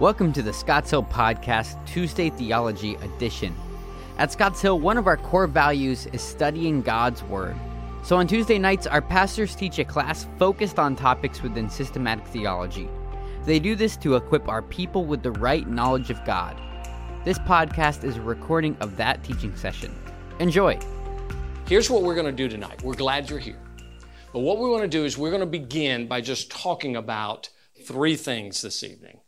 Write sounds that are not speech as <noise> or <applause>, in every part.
Welcome to the Scotts Hill Podcast Tuesday Theology Edition. At Scotts Hill, one of our core values is studying God's Word. So on Tuesday nights, our pastors teach a class focused on topics within systematic theology. They do this to equip our people with the right knowledge of God. This podcast is a recording of that teaching session. Enjoy. Here's what we're going to do tonight. We're glad you're here. But what we want to do is we're going to begin by just talking about three things this evening.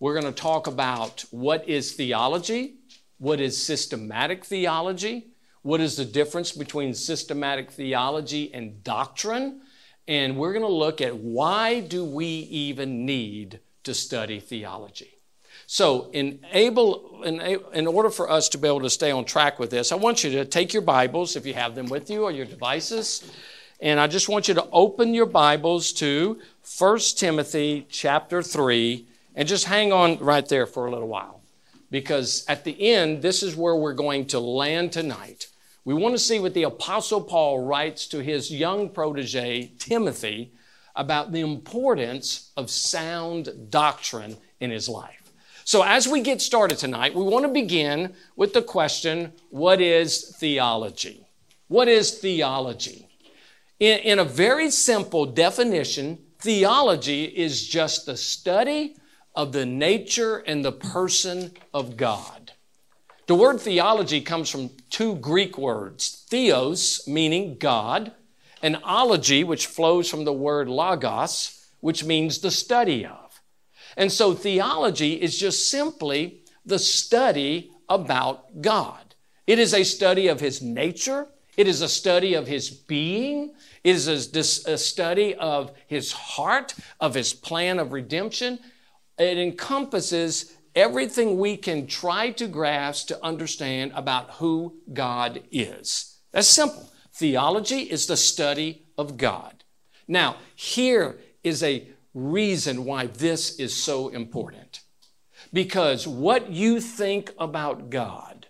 We're going to talk about what is theology, what is systematic theology, what is the difference between systematic theology and doctrine, and we're going to look at why do we even need to study theology. So, in, able, in, in order for us to be able to stay on track with this, I want you to take your Bibles, if you have them with you, or your devices, and I just want you to open your Bibles to 1 Timothy chapter 3, and just hang on right there for a little while. Because at the end, this is where we're going to land tonight. We want to see what the Apostle Paul writes to his young protege, Timothy, about the importance of sound doctrine in his life. So, as we get started tonight, we want to begin with the question what is theology? What is theology? In, in a very simple definition, theology is just the study of the nature and the person of God. The word theology comes from two Greek words theos, meaning God, and ology, which flows from the word logos, which means the study of. And so theology is just simply the study about God. It is a study of His nature, it is a study of His being, it is a, a study of His heart, of His plan of redemption. It encompasses everything we can try to grasp to understand about who God is. That's simple. Theology is the study of God. Now, here is a reason why this is so important. Because what you think about God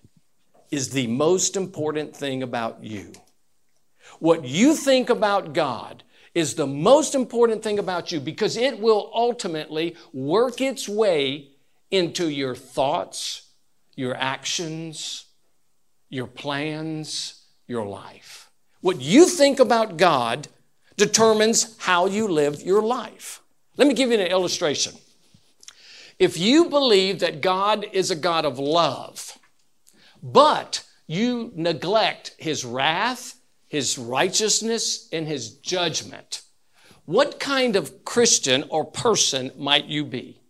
is the most important thing about you. What you think about God is the most important thing about you because it will ultimately work its way into your thoughts, your actions, your plans, your life. What you think about God determines how you live your life. Let me give you an illustration. If you believe that God is a God of love, but you neglect his wrath, his righteousness, and his judgment, what kind of Christian or person might you be?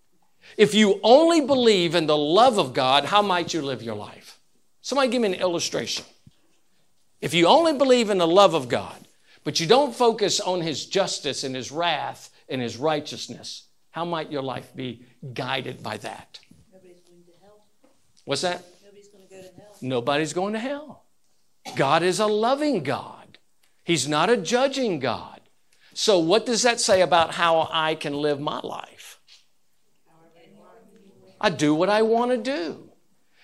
If you only believe in the love of God, how might you live your life? Somebody give me an illustration. If you only believe in the love of God, but you don't focus on his justice and his wrath and his righteousness, how might your life be guided by that? Nobody's going to hell. What's that? Nobody's going to go to hell. Nobody's going to hell. God is a loving God. He's not a judging God. So, what does that say about how I can live my life? I do what I want to do.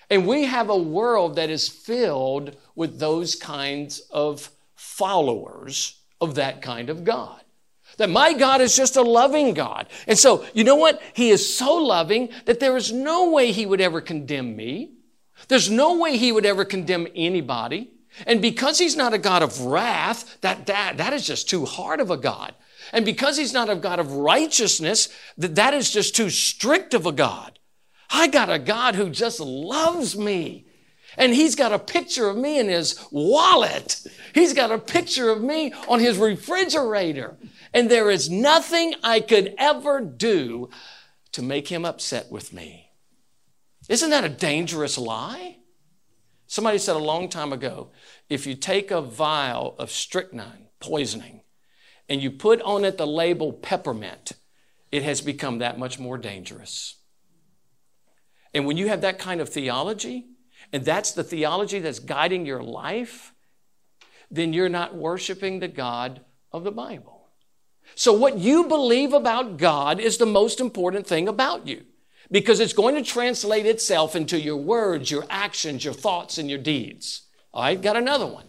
And we have a world that is filled with those kinds of followers of that kind of God. That my God is just a loving God. And so, you know what? He is so loving that there is no way He would ever condemn me. There's no way He would ever condemn anybody. And because he's not a God of wrath, that, that, that is just too hard of a God. And because he's not a God of righteousness, that, that is just too strict of a God. I got a God who just loves me. And he's got a picture of me in his wallet. He's got a picture of me on his refrigerator. And there is nothing I could ever do to make him upset with me. Isn't that a dangerous lie? Somebody said a long time ago if you take a vial of strychnine poisoning and you put on it the label peppermint, it has become that much more dangerous. And when you have that kind of theology, and that's the theology that's guiding your life, then you're not worshiping the God of the Bible. So, what you believe about God is the most important thing about you because it's going to translate itself into your words, your actions, your thoughts, and your deeds. All right, got another one.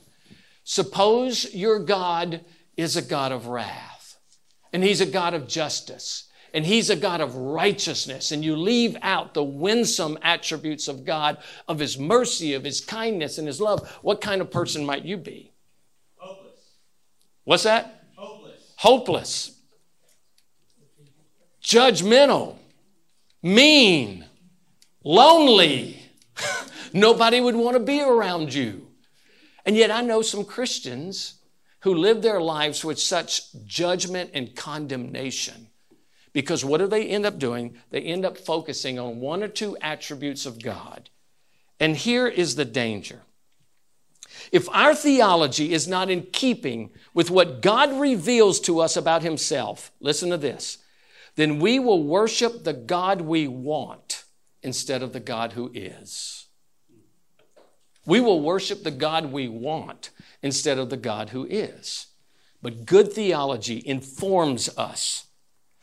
Suppose your God is a God of wrath, and He's a God of justice, and He's a God of righteousness, and you leave out the winsome attributes of God, of His mercy, of His kindness, and His love, what kind of person might you be? Hopeless. What's that? Hopeless. Hopeless, judgmental, mean, lonely. <laughs> Nobody would want to be around you. And yet, I know some Christians who live their lives with such judgment and condemnation. Because what do they end up doing? They end up focusing on one or two attributes of God. And here is the danger. If our theology is not in keeping with what God reveals to us about Himself, listen to this, then we will worship the God we want instead of the God who is. We will worship the God we want instead of the God who is. But good theology informs us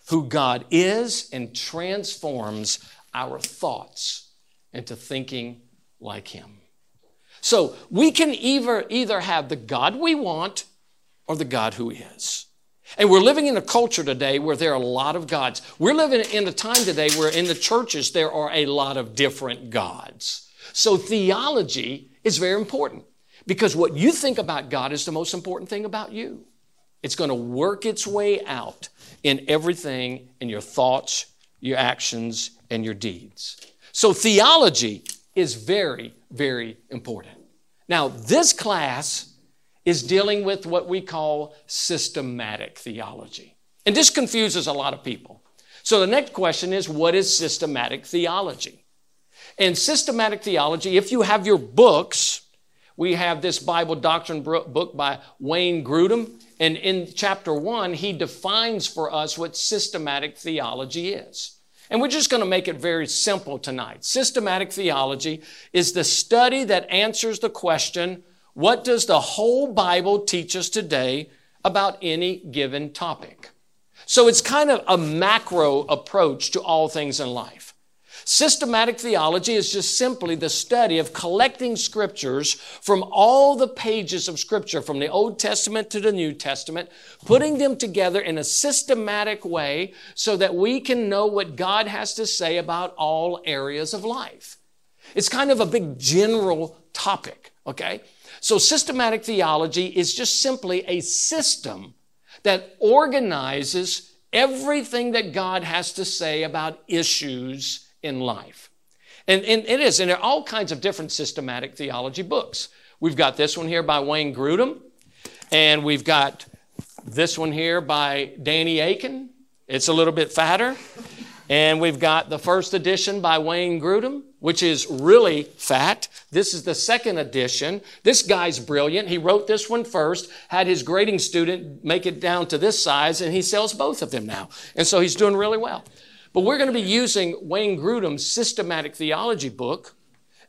who God is and transforms our thoughts into thinking like Him. So we can either, either have the God we want or the God who is. And we're living in a culture today where there are a lot of gods. We're living in a time today where in the churches there are a lot of different gods. So theology is very important because what you think about God is the most important thing about you. It's going to work its way out in everything in your thoughts, your actions, and your deeds. So theology is very, very important. Now, this class is dealing with what we call systematic theology. And this confuses a lot of people. So the next question is what is systematic theology? And systematic theology, if you have your books, we have this Bible doctrine book by Wayne Grudem. And in chapter one, he defines for us what systematic theology is. And we're just going to make it very simple tonight. Systematic theology is the study that answers the question what does the whole Bible teach us today about any given topic? So it's kind of a macro approach to all things in life. Systematic theology is just simply the study of collecting scriptures from all the pages of scripture, from the Old Testament to the New Testament, putting them together in a systematic way so that we can know what God has to say about all areas of life. It's kind of a big general topic, okay? So systematic theology is just simply a system that organizes everything that God has to say about issues in life. And, and it is, and there are all kinds of different systematic theology books. We've got this one here by Wayne Grudem, and we've got this one here by Danny Akin. It's a little bit fatter. And we've got the first edition by Wayne Grudem, which is really fat. This is the second edition. This guy's brilliant. He wrote this one first, had his grading student make it down to this size, and he sells both of them now. And so he's doing really well. But we're going to be using Wayne Grudem's systematic theology book,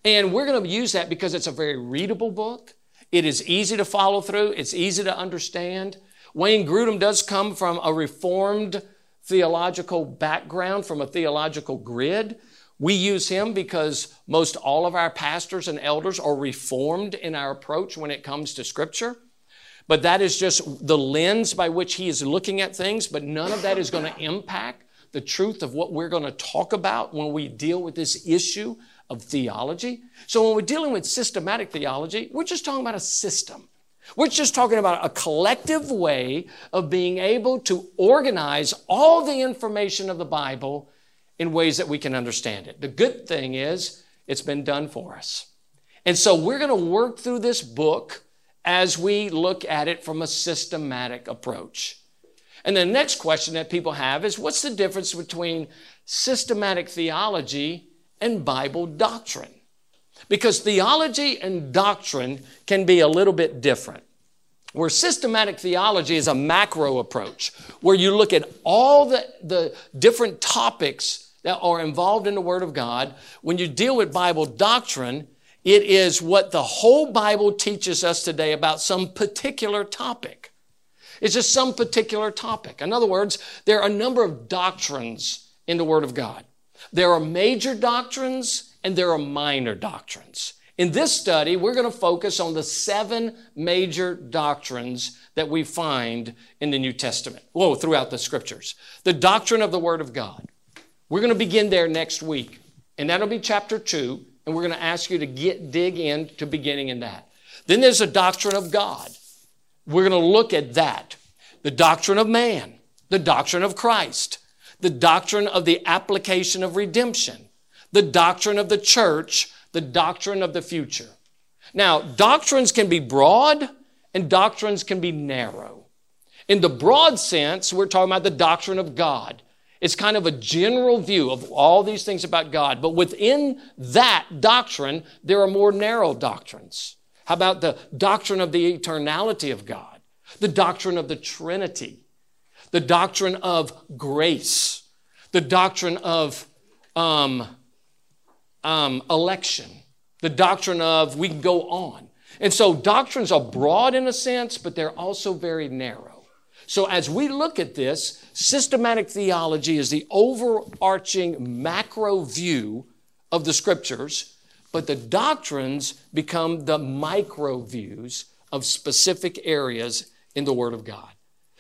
and we're going to use that because it's a very readable book. It is easy to follow through, it's easy to understand. Wayne Grudem does come from a reformed theological background, from a theological grid. We use him because most all of our pastors and elders are reformed in our approach when it comes to Scripture. But that is just the lens by which he is looking at things, but none of that is going to impact the truth of what we're going to talk about when we deal with this issue of theology. So when we're dealing with systematic theology, we're just talking about a system. We're just talking about a collective way of being able to organize all the information of the Bible in ways that we can understand it. The good thing is it's been done for us. And so we're going to work through this book as we look at it from a systematic approach. And the next question that people have is what's the difference between systematic theology and Bible doctrine? Because theology and doctrine can be a little bit different. Where systematic theology is a macro approach, where you look at all the, the different topics that are involved in the Word of God. When you deal with Bible doctrine, it is what the whole Bible teaches us today about some particular topic. It's just some particular topic. In other words, there are a number of doctrines in the Word of God. There are major doctrines and there are minor doctrines. In this study, we're going to focus on the seven major doctrines that we find in the New Testament, well, throughout the scriptures. The doctrine of the Word of God. We're going to begin there next week, and that'll be chapter two, and we're going to ask you to get dig in to beginning in that. Then there's a doctrine of God. We're going to look at that. The doctrine of man, the doctrine of Christ, the doctrine of the application of redemption, the doctrine of the church, the doctrine of the future. Now, doctrines can be broad and doctrines can be narrow. In the broad sense, we're talking about the doctrine of God. It's kind of a general view of all these things about God. But within that doctrine, there are more narrow doctrines. How about the doctrine of the eternality of God? The doctrine of the Trinity? The doctrine of grace? The doctrine of um, um, election? The doctrine of, we can go on. And so doctrines are broad in a sense, but they're also very narrow. So as we look at this, systematic theology is the overarching macro view of the scriptures, but the doctrines become the micro views of specific areas in the Word of God.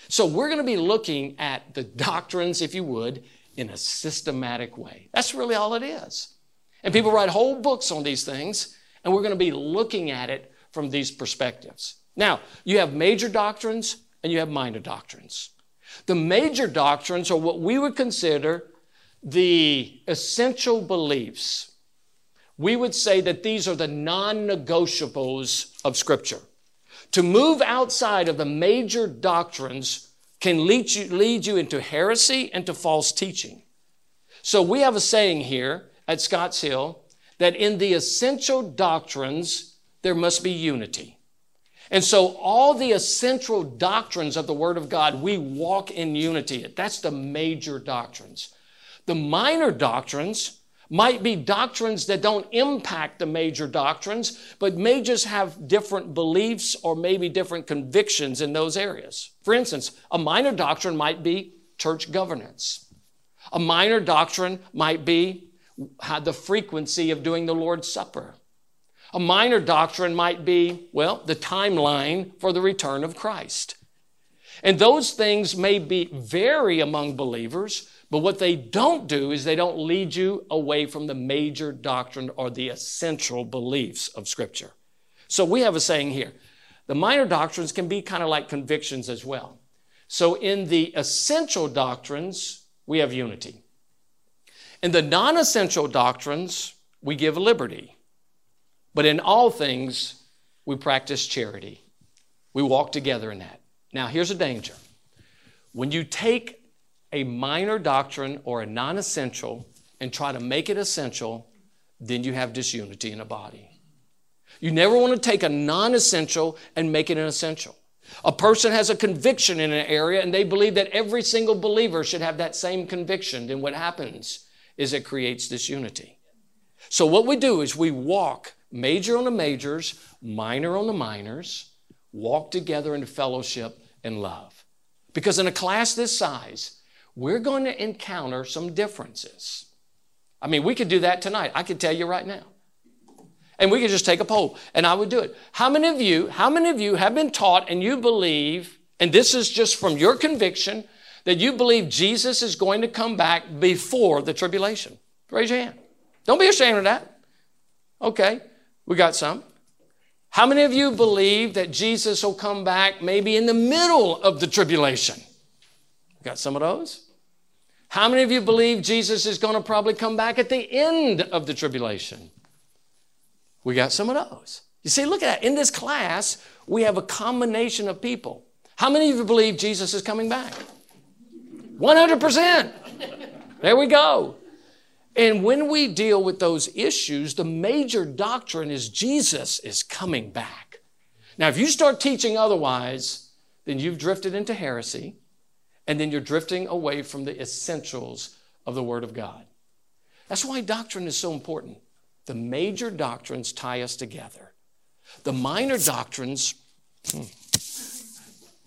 So we're going to be looking at the doctrines, if you would, in a systematic way. That's really all it is. And people write whole books on these things, and we're going to be looking at it from these perspectives. Now, you have major doctrines and you have minor doctrines. The major doctrines are what we would consider the essential beliefs. We would say that these are the non negotiables of Scripture. To move outside of the major doctrines can lead you, lead you into heresy and to false teaching. So we have a saying here at Scotts Hill that in the essential doctrines, there must be unity. And so, all the essential doctrines of the Word of God, we walk in unity. That's the major doctrines. The minor doctrines might be doctrines that don't impact the major doctrines, but may just have different beliefs or maybe different convictions in those areas. For instance, a minor doctrine might be church governance. A minor doctrine might be the frequency of doing the Lord's Supper. A minor doctrine might be, well, the timeline for the return of Christ. And those things may be vary among believers, but what they don't do is they don't lead you away from the major doctrine or the essential beliefs of Scripture. So we have a saying here the minor doctrines can be kind of like convictions as well. So in the essential doctrines, we have unity. In the non essential doctrines, we give liberty. But in all things, we practice charity. We walk together in that. Now, here's a danger. When you take a minor doctrine or a non essential and try to make it essential, then you have disunity in a body. You never want to take a non essential and make it an essential. A person has a conviction in an area and they believe that every single believer should have that same conviction. Then what happens is it creates disunity. So, what we do is we walk major on the majors, minor on the minors, walk together in fellowship and love. Because in a class this size, we're going to encounter some differences. I mean, we could do that tonight. I could tell you right now. And we could just take a poll and I would do it. How many of you, how many of you have been taught and you believe, and this is just from your conviction, that you believe Jesus is going to come back before the tribulation? Raise your hand. Don't be ashamed of that. Okay. We got some. How many of you believe that Jesus will come back maybe in the middle of the tribulation? We Got some of those? How many of you believe Jesus is going to probably come back at the end of the tribulation? We got some of those. You see, look at that. In this class, we have a combination of people. How many of you believe Jesus is coming back? 100%. There we go. And when we deal with those issues, the major doctrine is Jesus is coming back. Now, if you start teaching otherwise, then you've drifted into heresy, and then you're drifting away from the essentials of the Word of God. That's why doctrine is so important. The major doctrines tie us together, the minor doctrines hmm,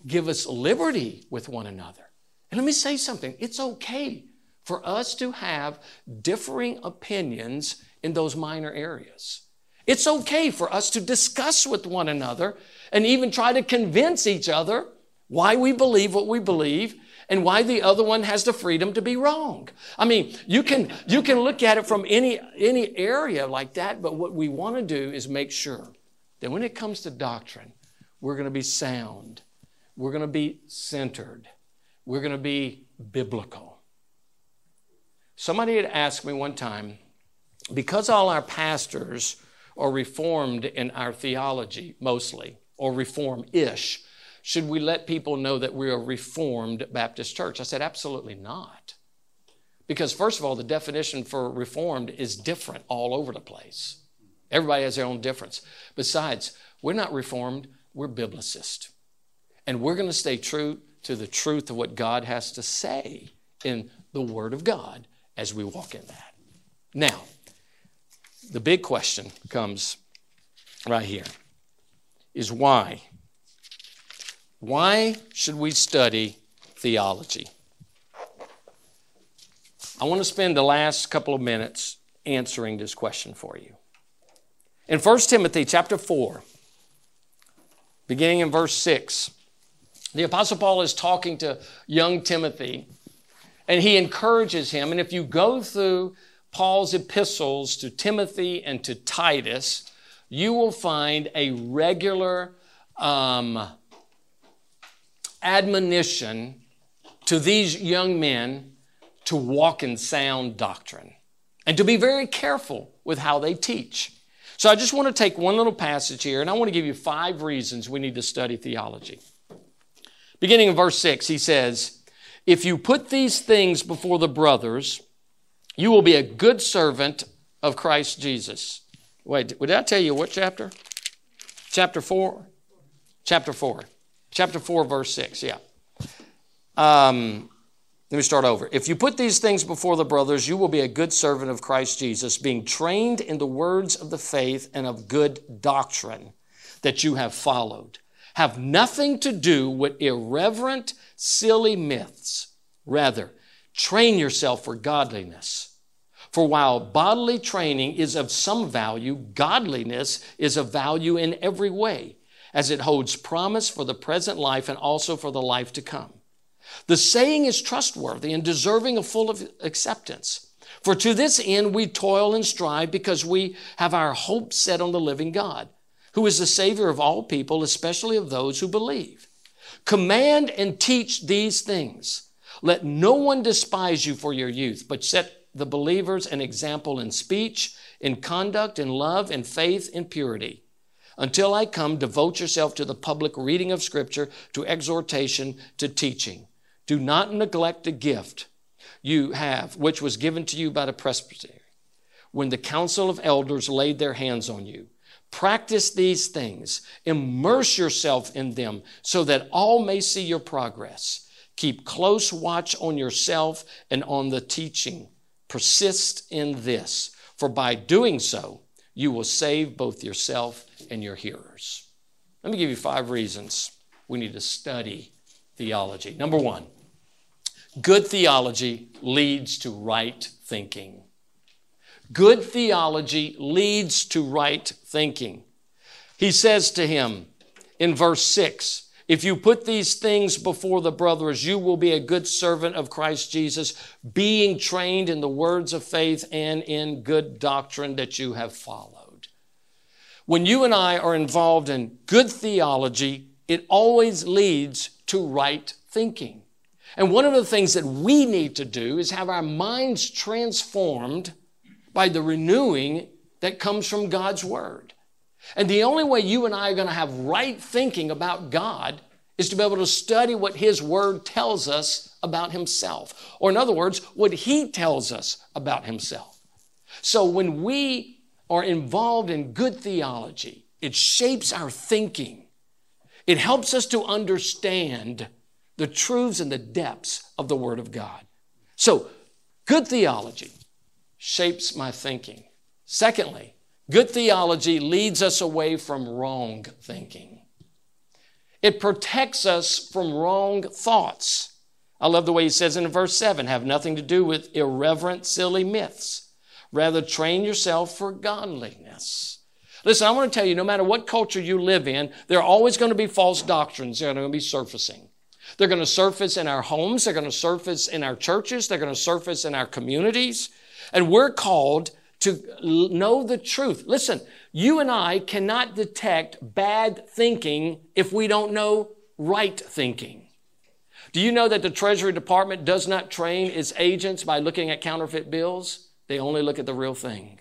give us liberty with one another. And let me say something it's okay for us to have differing opinions in those minor areas. It's okay for us to discuss with one another and even try to convince each other why we believe what we believe and why the other one has the freedom to be wrong. I mean, you can, you can look at it from any, any area like that, but what we want to do is make sure that when it comes to doctrine, we're going to be sound. We're going to be centered. We're going to be biblical. Somebody had asked me one time, because all our pastors are reformed in our theology, mostly, or reform ish, should we let people know that we're a Reformed Baptist church? I said, absolutely not. Because, first of all, the definition for Reformed is different all over the place. Everybody has their own difference. Besides, we're not Reformed, we're Biblicist. And we're going to stay true to the truth of what God has to say in the Word of God as we walk in that. Now, the big question comes right here is why? Why should we study theology? I want to spend the last couple of minutes answering this question for you. In 1 Timothy chapter 4, beginning in verse 6, the Apostle Paul is talking to young Timothy and he encourages him. And if you go through Paul's epistles to Timothy and to Titus, you will find a regular um, admonition to these young men to walk in sound doctrine and to be very careful with how they teach. So I just want to take one little passage here and I want to give you five reasons we need to study theology. Beginning in verse 6, he says, If you put these things before the brothers, you will be a good servant of Christ Jesus. Wait, did I tell you what chapter? Chapter 4? Chapter 4. Chapter 4, verse 6, yeah. Um, let me start over. If you put these things before the brothers, you will be a good servant of Christ Jesus, being trained in the words of the faith and of good doctrine that you have followed. Have nothing to do with irreverent, silly myths. Rather, train yourself for godliness. For while bodily training is of some value, godliness is of value in every way as it holds promise for the present life and also for the life to come. The saying is trustworthy and deserving of full acceptance. For to this end we toil and strive because we have our hope set on the living God, who is the Savior of all people, especially of those who believe. Command and teach these things. Let no one despise you for your youth, but set the believers an example in speech, in conduct, in love, in faith, in purity. Until I come, devote yourself to the public reading of Scripture, to exhortation, to teaching. Do not neglect the gift you have, which was given to you by the presbytery, when the council of elders laid their hands on you. Practice these things, immerse yourself in them, so that all may see your progress. Keep close watch on yourself and on the teaching. Persist in this, for by doing so, you will save both yourself and your hearers. Let me give you five reasons we need to study theology. Number one, good theology leads to right thinking. Good theology leads to right thinking. He says to him in verse 6 if you put these things before the brothers, you will be a good servant of Christ Jesus, being trained in the words of faith and in good doctrine that you have followed. When you and I are involved in good theology, it always leads to right thinking. And one of the things that we need to do is have our minds transformed by the renewing that comes from God's Word. And the only way you and I are going to have right thinking about God is to be able to study what His Word tells us about Himself. Or, in other words, what He tells us about Himself. So, when we are involved in good theology, it shapes our thinking. It helps us to understand the truths and the depths of the Word of God. So, good theology shapes my thinking. Secondly, Good theology leads us away from wrong thinking. It protects us from wrong thoughts. I love the way he says in verse 7 have nothing to do with irreverent, silly myths. Rather, train yourself for godliness. Listen, I want to tell you, no matter what culture you live in, there are always going to be false doctrines that are going to be surfacing. They're going to surface in our homes. They're going to surface in our churches. They're going to surface in our communities. And we're called to know the truth. Listen, you and I cannot detect bad thinking if we don't know right thinking. Do you know that the Treasury Department does not train its agents by looking at counterfeit bills? They only look at the real thing.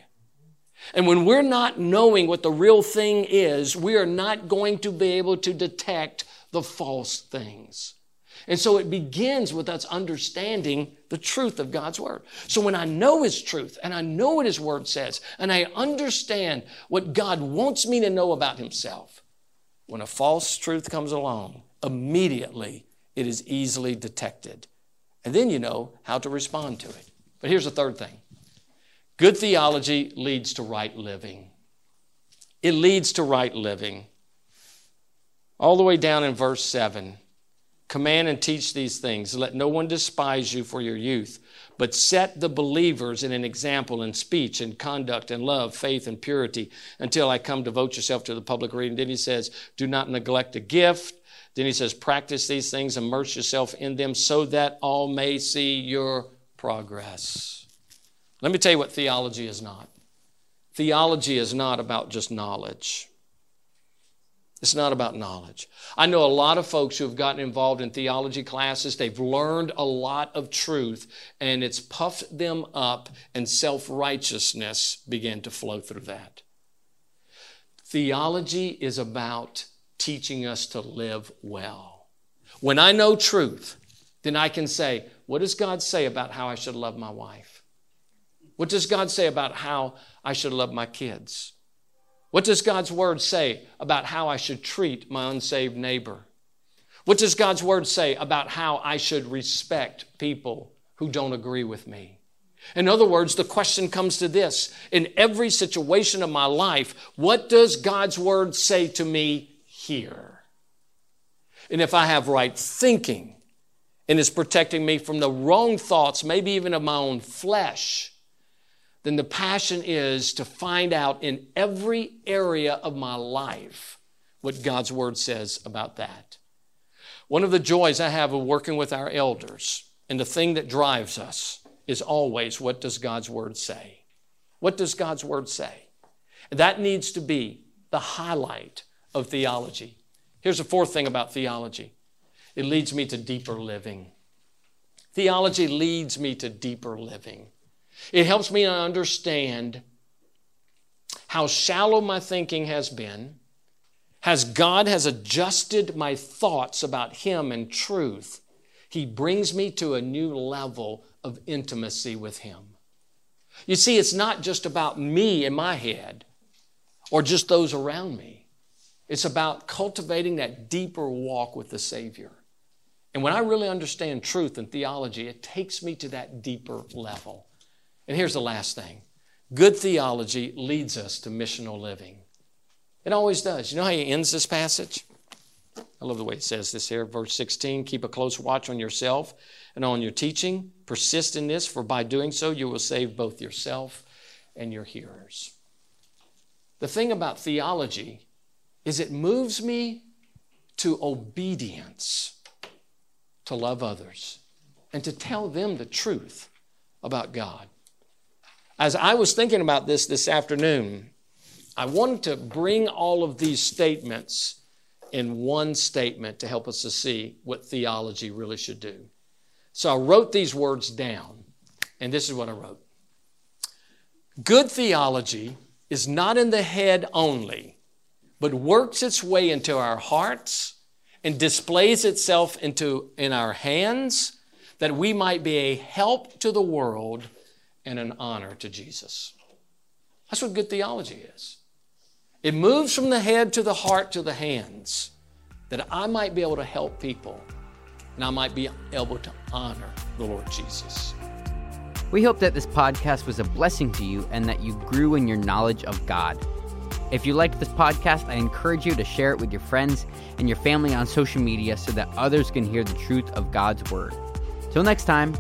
And when we're not knowing what the real thing is, we are not going to be able to detect the false things. And so it begins with us understanding the truth of God's Word. So when I know His truth and I know what His Word says and I understand what God wants me to know about Himself, when a false truth comes along, immediately it is easily detected. And then you know how to respond to it. But here's the third thing good theology leads to right living. It leads to right living. All the way down in verse 7 Command and teach these things. Let no one despise you for your youth, but set the believers in an example in speech and conduct and love, faith and purity until I come. Devote yourself to the public reading. Then he says, Do not neglect a gift. Then he says, Practice these things, immerse yourself in them so that all may see your progress. Let me tell you what theology is not. Theology is not about just knowledge. It's not about knowledge. I know a lot of folks who have gotten involved in theology classes. They've learned a lot of truth, and it's puffed them up, and self righteousness began to flow through that. Theology is about teaching us to live well. When I know truth, then I can say, What does God say about how I should love my wife? What does God say about how I should love my kids? What does God's word say about how I should treat my unsaved neighbor? What does God's word say about how I should respect people who don't agree with me? In other words, the question comes to this in every situation of my life, what does God's word say to me here? And if I have right thinking and is protecting me from the wrong thoughts, maybe even of my own flesh, then the passion is to find out in every area of my life what God's Word says about that. One of the joys I have of working with our elders, and the thing that drives us, is always what does God's Word say? What does God's Word say? That needs to be the highlight of theology. Here's the fourth thing about theology it leads me to deeper living. Theology leads me to deeper living. It helps me to understand how shallow my thinking has been, as God has adjusted my thoughts about Him and truth. He brings me to a new level of intimacy with Him. You see, it's not just about me in my head or just those around me. It's about cultivating that deeper walk with the Savior. And when I really understand truth and theology, it takes me to that deeper level. And here's the last thing good theology leads us to missional living. It always does. You know how he ends this passage? I love the way it says this here, verse 16 keep a close watch on yourself and on your teaching. Persist in this, for by doing so, you will save both yourself and your hearers. The thing about theology is it moves me to obedience to love others and to tell them the truth about God. As I was thinking about this this afternoon, I wanted to bring all of these statements in one statement to help us to see what theology really should do. So I wrote these words down, and this is what I wrote Good theology is not in the head only, but works its way into our hearts and displays itself into in our hands that we might be a help to the world and an honor to Jesus. That's what good theology is. It moves from the head to the heart to the hands that I might be able to help people and I might be able to honor the Lord Jesus. We hope that this podcast was a blessing to you and that you grew in your knowledge of God. If you liked this podcast, I encourage you to share it with your friends and your family on social media so that others can hear the truth of God's Word. Till next time,